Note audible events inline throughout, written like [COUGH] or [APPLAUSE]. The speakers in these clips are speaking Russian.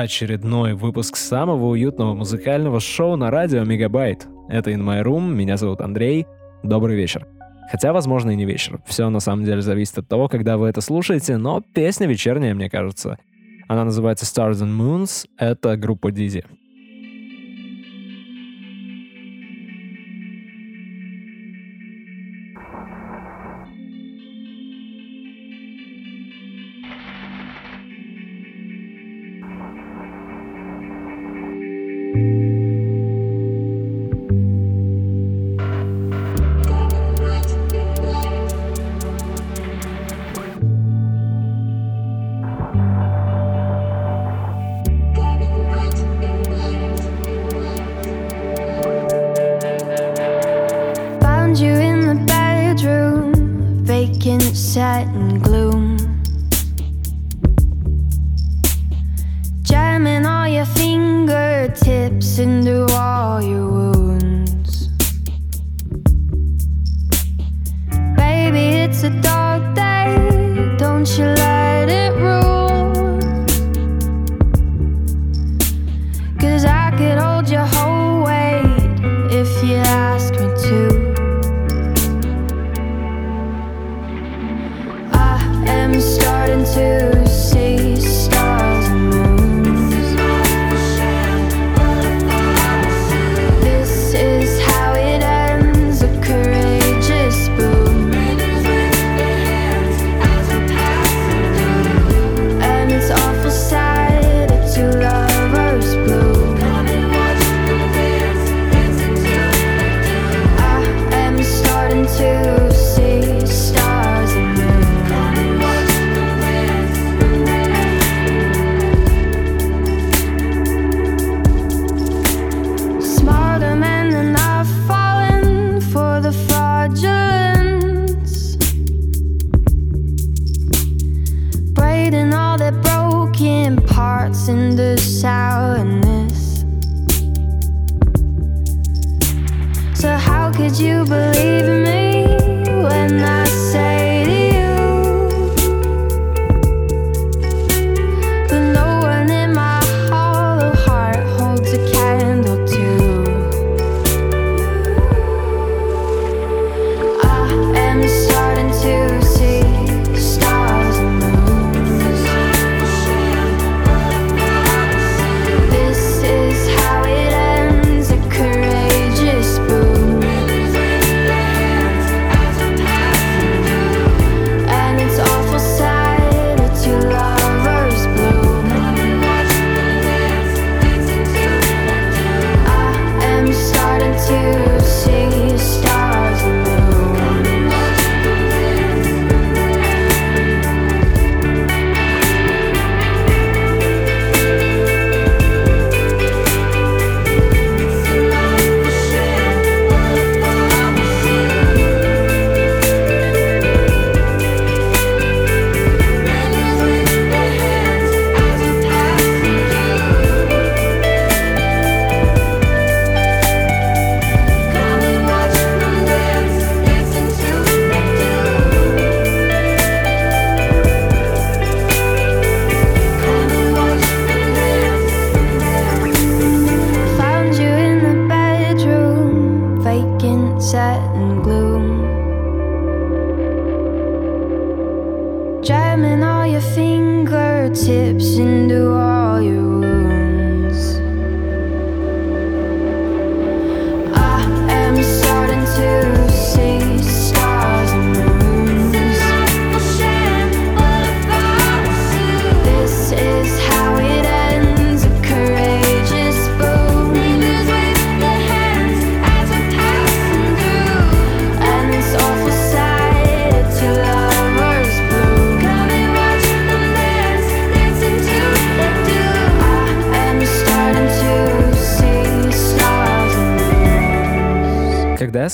очередной выпуск самого уютного музыкального шоу на радио Мегабайт. Это In My Room, меня зовут Андрей. Добрый вечер. Хотя, возможно, и не вечер. Все на самом деле зависит от того, когда вы это слушаете, но песня вечерняя, мне кажется. Она называется Stars and Moons. Это группа Дизи.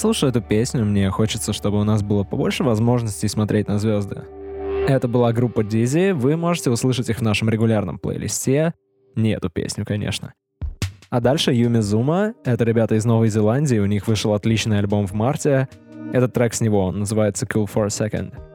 Слушаю эту песню, мне хочется, чтобы у нас было побольше возможностей смотреть на звезды. Это была группа Дизи, вы можете услышать их в нашем регулярном плейлисте. Не эту песню, конечно. А дальше Юми Зума, это ребята из Новой Зеландии, у них вышел отличный альбом в марте. Этот трек с него, называется Cool for a Second.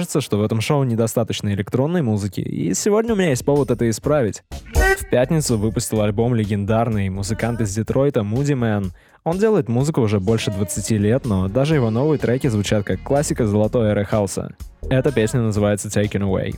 Кажется, что в этом шоу недостаточно электронной музыки, и сегодня у меня есть повод это исправить. В пятницу выпустил альбом легендарный музыкант из Детройта Moody Man. Он делает музыку уже больше 20 лет, но даже его новые треки звучат как классика золотой эры хауса. Эта песня называется Taken Away.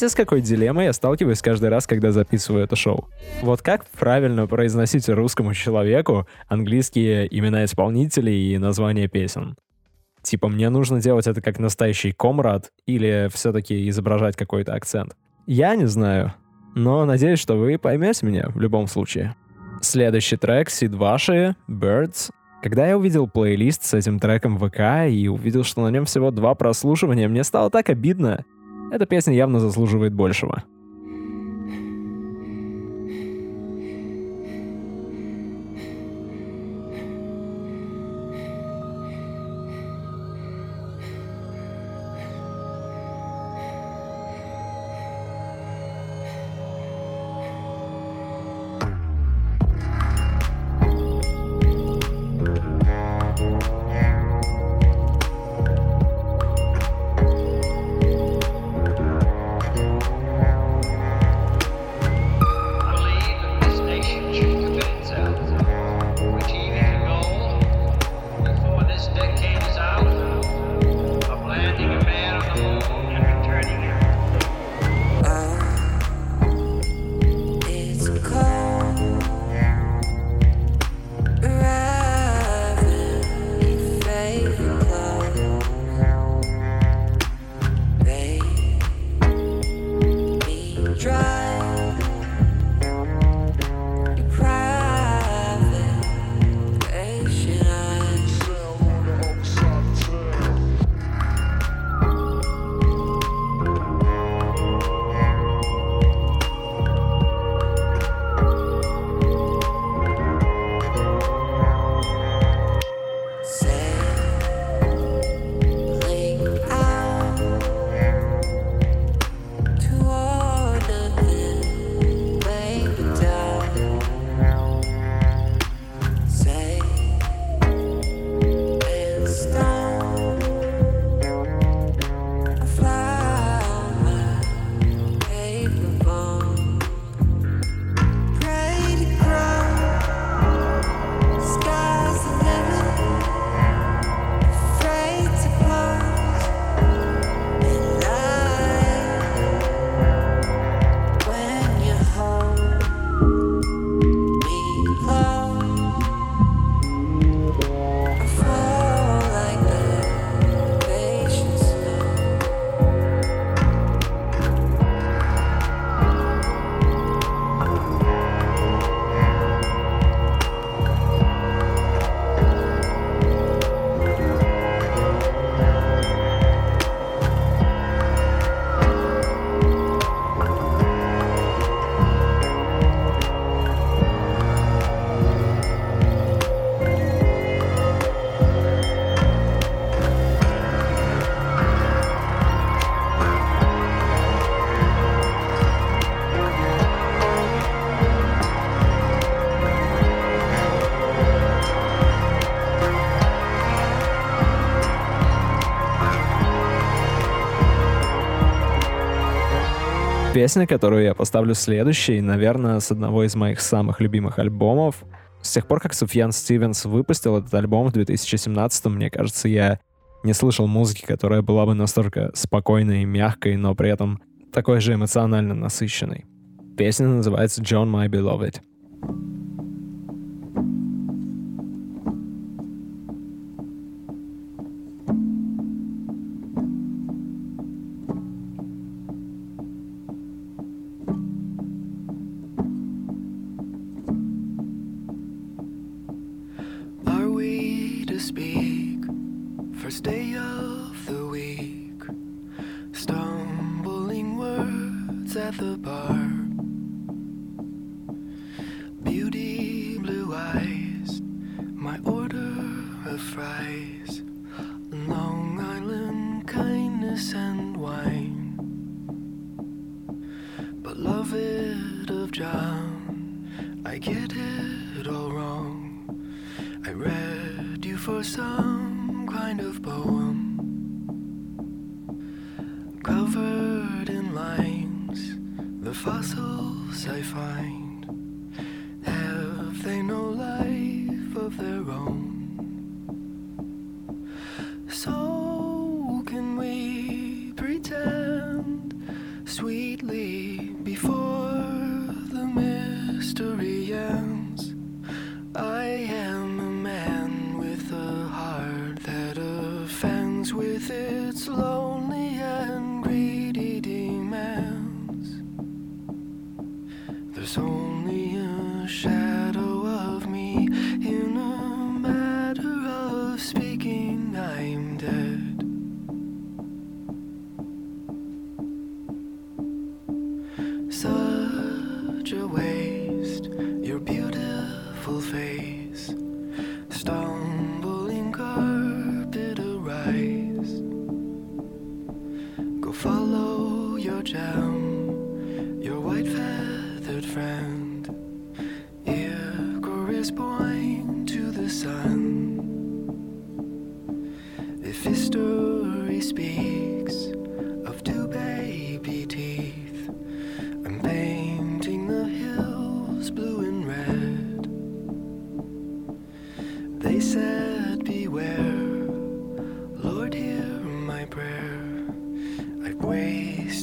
Знаете, с какой дилеммой я сталкиваюсь каждый раз, когда записываю это шоу? Вот как правильно произносить русскому человеку английские имена исполнителей и названия песен? Типа, мне нужно делать это как настоящий комрад или все-таки изображать какой-то акцент? Я не знаю, но надеюсь, что вы поймете меня в любом случае. Следующий трек Сид Ваши, Birds. Когда я увидел плейлист с этим треком ВК и увидел, что на нем всего два прослушивания, мне стало так обидно. Эта песня явно заслуживает большего. Песня, которую я поставлю следующей, наверное, с одного из моих самых любимых альбомов. С тех пор, как Суфьян Стивенс выпустил этот альбом в 2017, мне кажется, я не слышал музыки, которая была бы настолько спокойной и мягкой, но при этом такой же эмоционально насыщенной. Песня называется «John My Beloved». their own.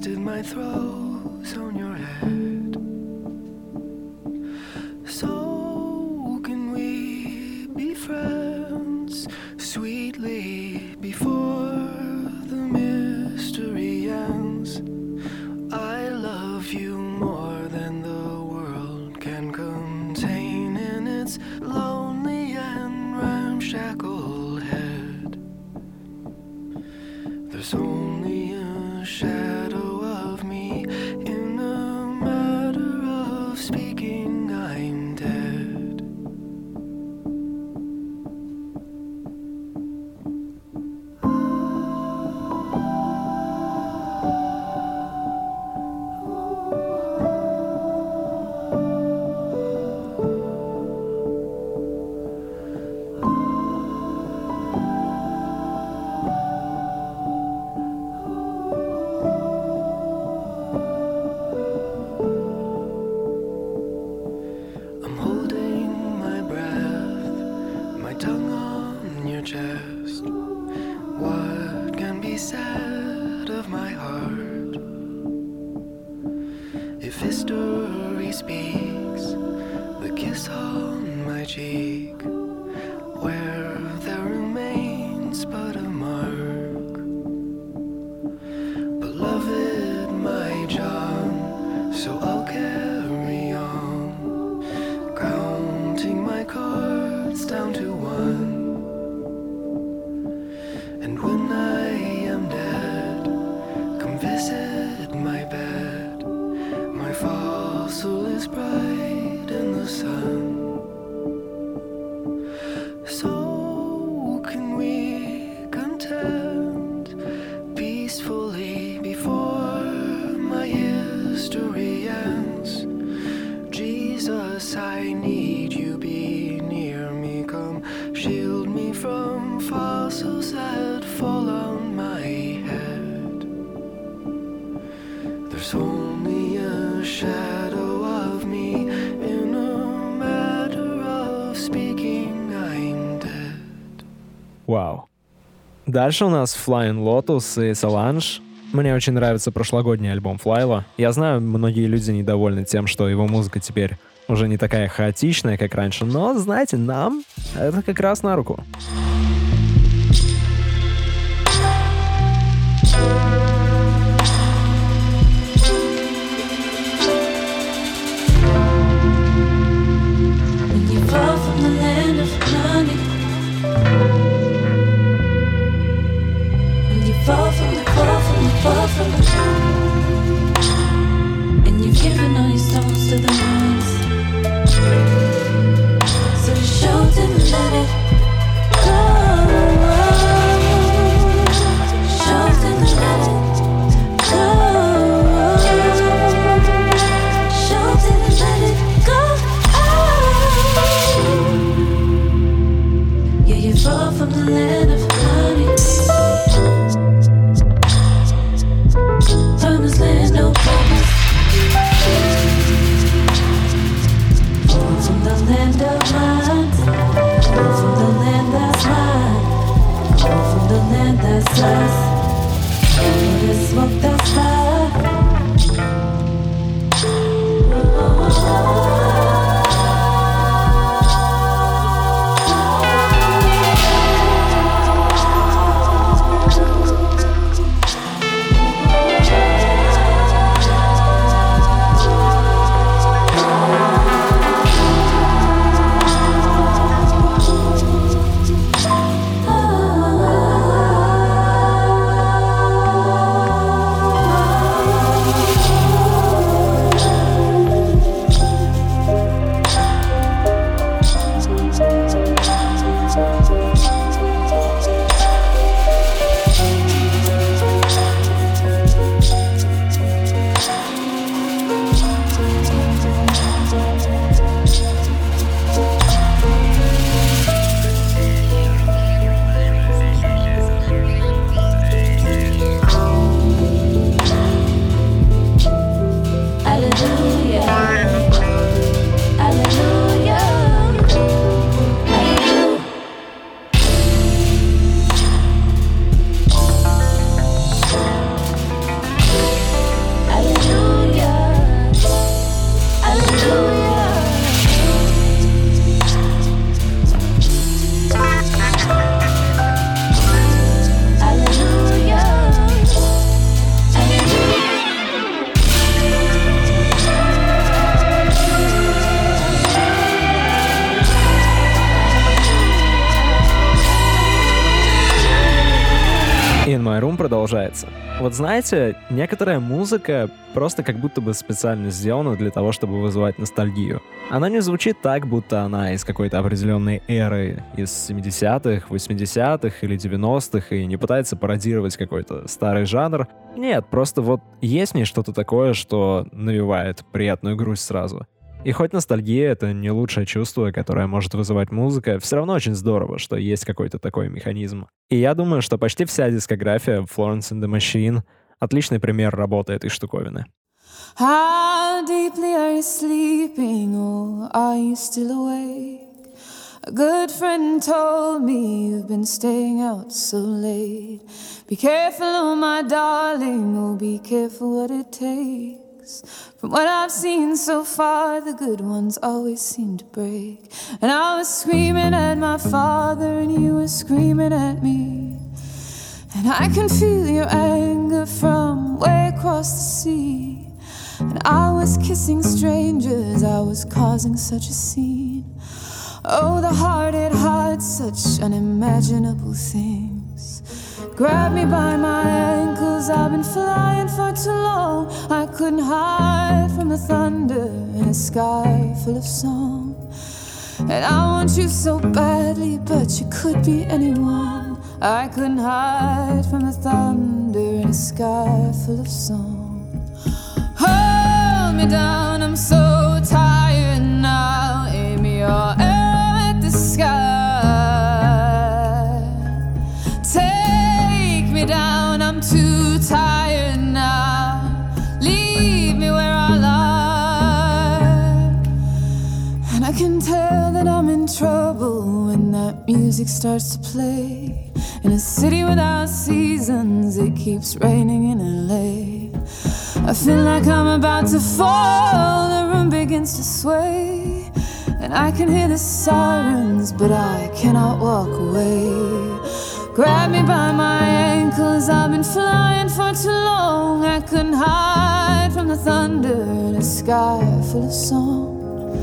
twisted my throws on your head. Дальше у нас Flying Lotus и Solange. Мне очень нравится прошлогодний альбом Флайла. Я знаю, многие люди недовольны тем, что его музыка теперь уже не такая хаотичная, как раньше, но, знаете, нам это как раз на руку. Продолжается. Вот знаете, некоторая музыка просто как будто бы специально сделана для того, чтобы вызывать ностальгию. Она не звучит так, будто она из какой-то определенной эры, из 70-х, 80-х или 90-х, и не пытается пародировать какой-то старый жанр. Нет, просто вот есть в ней что-то такое, что навевает приятную грусть сразу. И хоть ностальгия — это не лучшее чувство, которое может вызывать музыка, все равно очень здорово, что есть какой-то такой механизм. И я думаю, что почти вся дискография Florence and the Machine — отличный пример работы этой штуковины. How deeply are you sleeping, or are you still awake? A good friend told me you've been staying out so late. Be careful, oh my darling, oh be careful what it takes. From what I've seen so far, the good ones always seem to break. And I was screaming at my father, and you were screaming at me. And I can feel your anger from way across the sea. And I was kissing strangers, I was causing such a scene. Oh, the heart, it hides such unimaginable things. Grab me by my ankles, I've been flying for too long. I couldn't hide from the thunder in a sky full of song. And I want you so badly, but you could be anyone. I couldn't hide from the thunder in a sky full of song. Hold me down, I'm so tired now. Aim your down, I'm too tired now. Leave me where I lie. And I can tell that I'm in trouble when that music starts to play. In a city without seasons, it keeps raining in LA. I feel like I'm about to fall, the room begins to sway. And I can hear the sirens, but I cannot walk away. Grab me by my ankles, I've been flying for too long. I couldn't hide from the thunder in a sky full of song.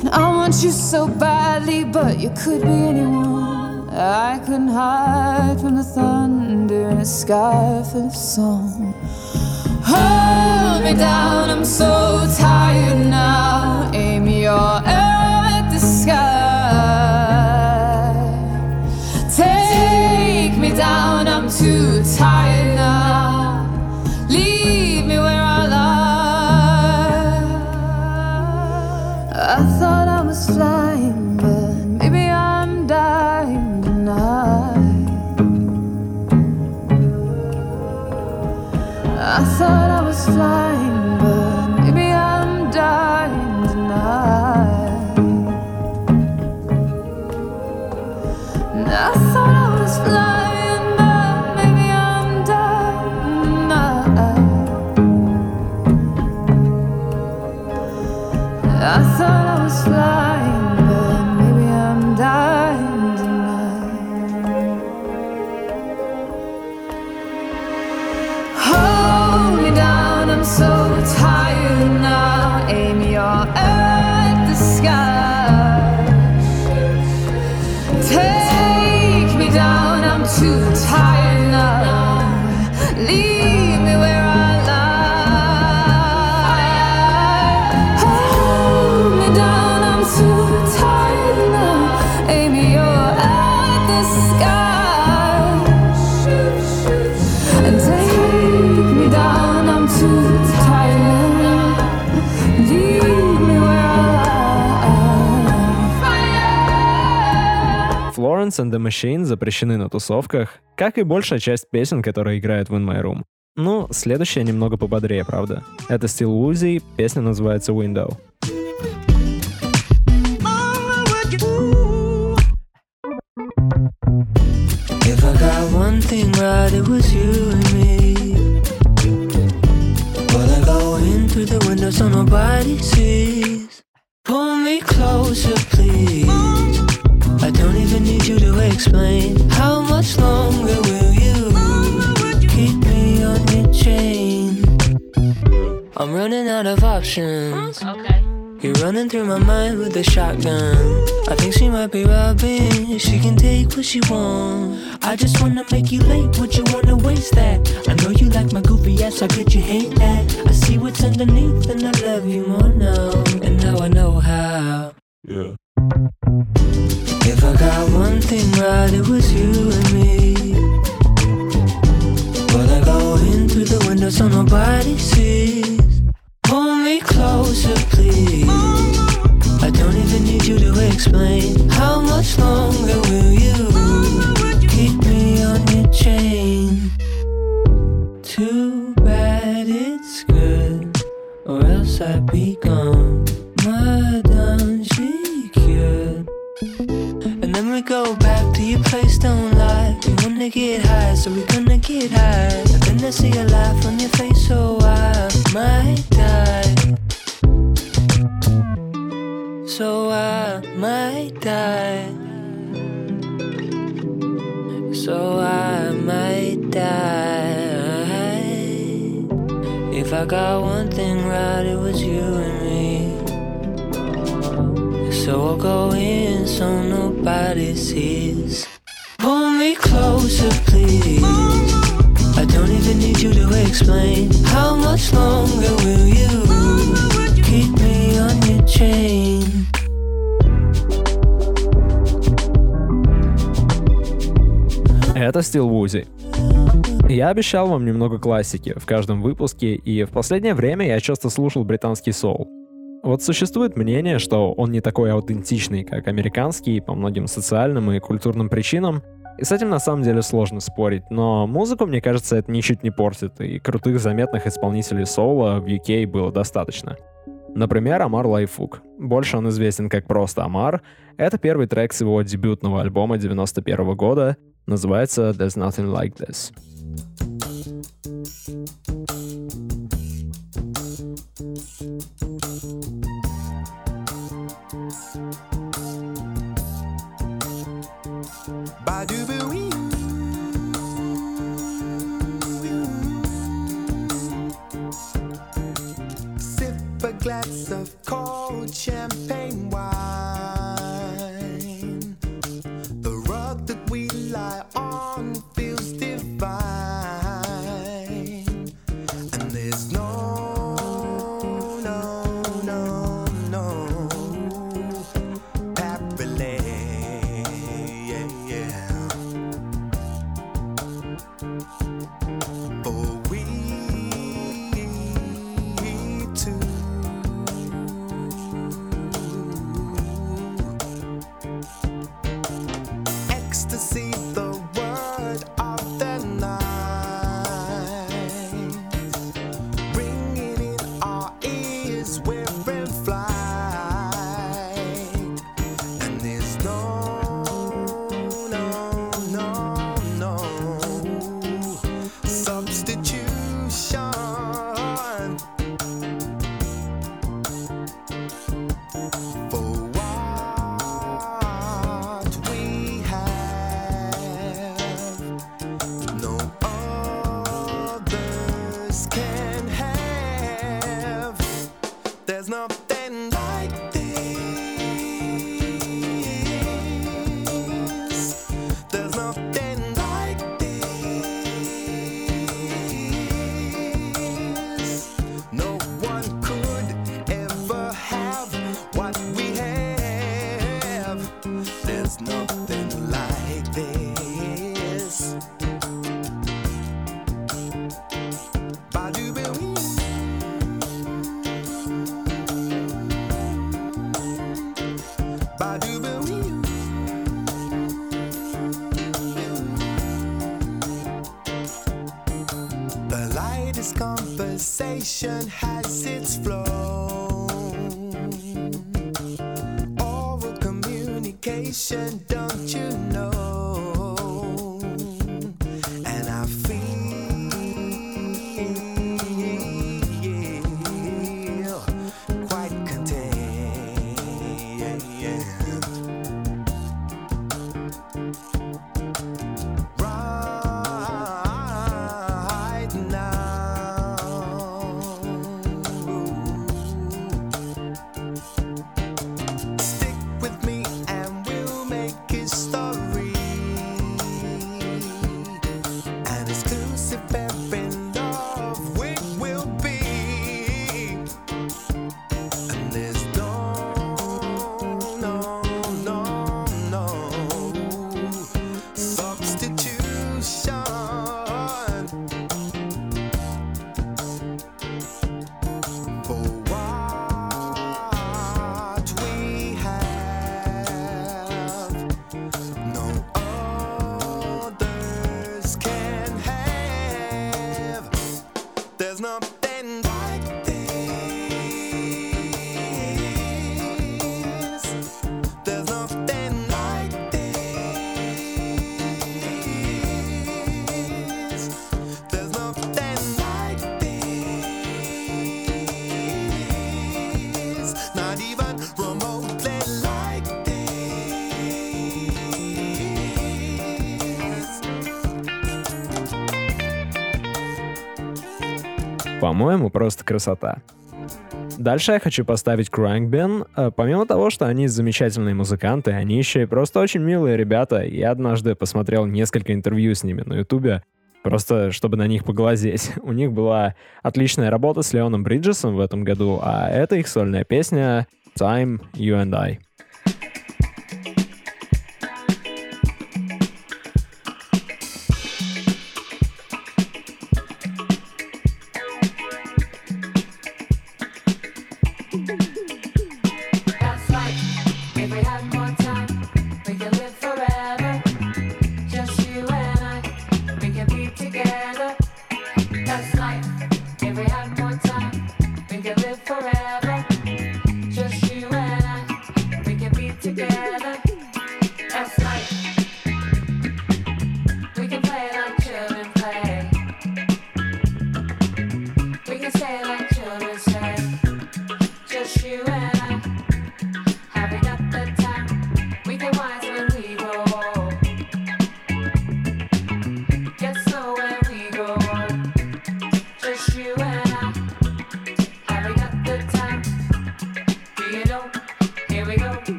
And I want you so badly, but you could be anyone. I couldn't hide from the thunder in a sky full of song. Hold me down, I'm so tired now. Aim your too tired Machine запрещены на тусовках, как и большая часть песен, которые играют в In My Room. Ну, следующая немного пободрее, правда? Это Still Woozy, песня называется Window. Pull me closer, please. I don't even need you to explain. How much longer will you keep me on your chain? I'm running out of options. Okay. You're running through my mind with a shotgun. I think she might be robbing. She can take what she want. I just wanna make you late. Would you wanna waste that? I know you like my goofy ass. I bet you hate that. I see what's underneath, and I love you more now. And now I know how. Yeah. If I got one thing right, it was you and me. Well, I go in through the window so nobody sees. Pull me closer, please. I don't even need you to explain. How much longer will you keep me on your chain? Too bad it's good, or else I'd be gone. Madame, she. And then we go back to your place, don't lie. We wanna get high, so we gonna get high. Then I see a laugh on your face, so I might die. So I might die. So I might die. If I got one thing right, it was you and. So I'll go in so nobody sees. Pull me closer, please. I don't even need you to explain. How much longer will you keep me on your chain? Это Стил Вузи. Я обещал вам немного классики в каждом выпуске, и в последнее время я часто слушал британский соул. Вот существует мнение, что он не такой аутентичный, как американский, по многим социальным и культурным причинам, и с этим на самом деле сложно спорить, но музыку, мне кажется, это ничуть не портит, и крутых заметных исполнителей соула в UK было достаточно. Например, Амар Лайфук. Больше он известен как просто Амар. Это первый трек с его дебютного альбома 91 года, называется There's Nothing Like This. Conversation has its flow. Oral communication, по-моему, просто красота. Дальше я хочу поставить Crankben. Э, помимо того, что они замечательные музыканты, они еще и просто очень милые ребята. Я однажды посмотрел несколько интервью с ними на ютубе, просто чтобы на них поглазеть. [LAUGHS] У них была отличная работа с Леоном Бриджесом в этом году, а это их сольная песня Time You and I.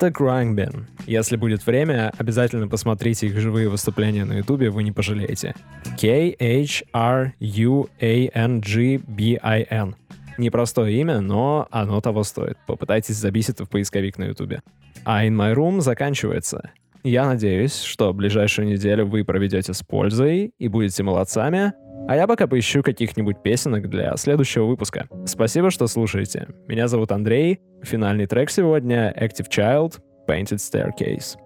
Это Grindbin. Если будет время, обязательно посмотрите их живые выступления на ютубе, вы не пожалеете. K-H-R-U-A-N-G-B-I-N. Непростое имя, но оно того стоит. Попытайтесь забить это в поисковик на ютубе. А In My Room заканчивается. Я надеюсь, что ближайшую неделю вы проведете с пользой и будете молодцами, а я пока поищу каких-нибудь песенок для следующего выпуска. Спасибо, что слушаете. Меня зовут Андрей. Финальный трек сегодня Active Child, Painted Staircase.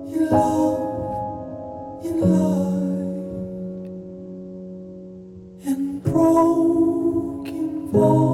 In love, in light, broken voice.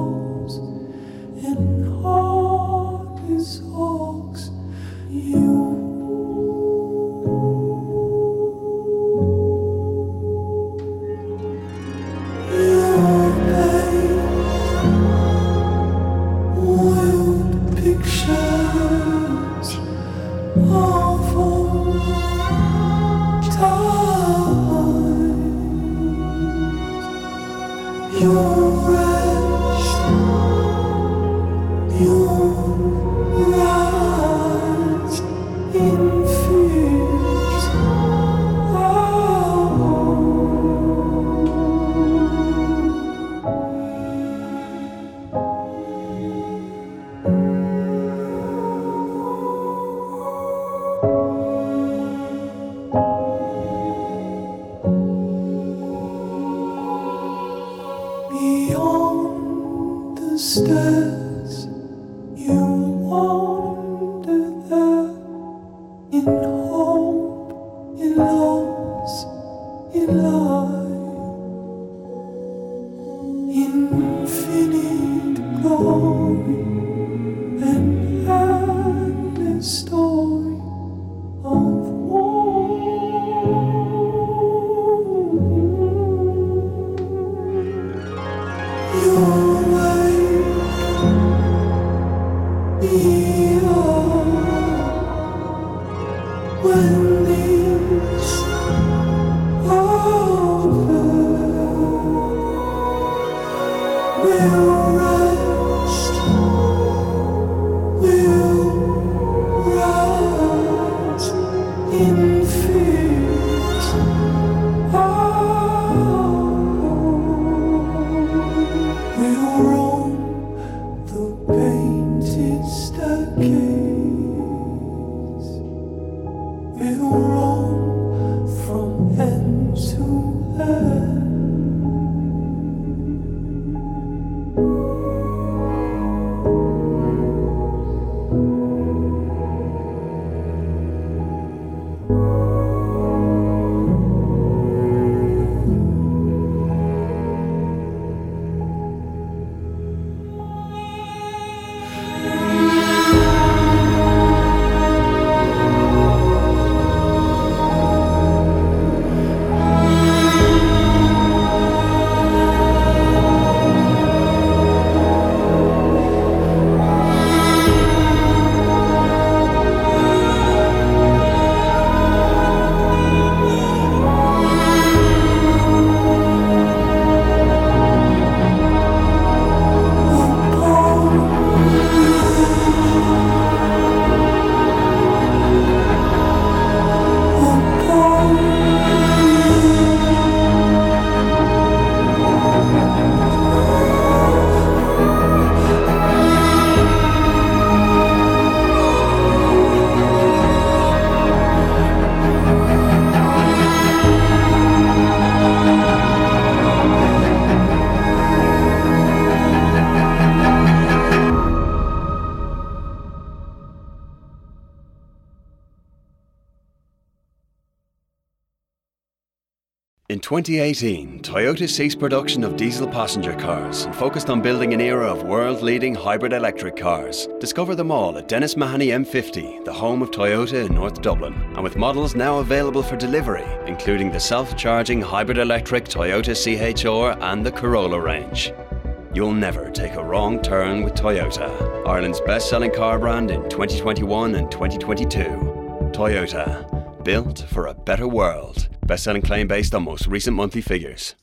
2018, Toyota ceased production of diesel passenger cars and focused on building an era of world leading hybrid electric cars. Discover them all at Dennis Mahoney M50, the home of Toyota in North Dublin. And with models now available for delivery, including the self charging hybrid electric Toyota CHR and the Corolla range. You'll never take a wrong turn with Toyota, Ireland's best selling car brand in 2021 and 2022. Toyota, built for a better world. Best selling claim based on most recent monthly figures.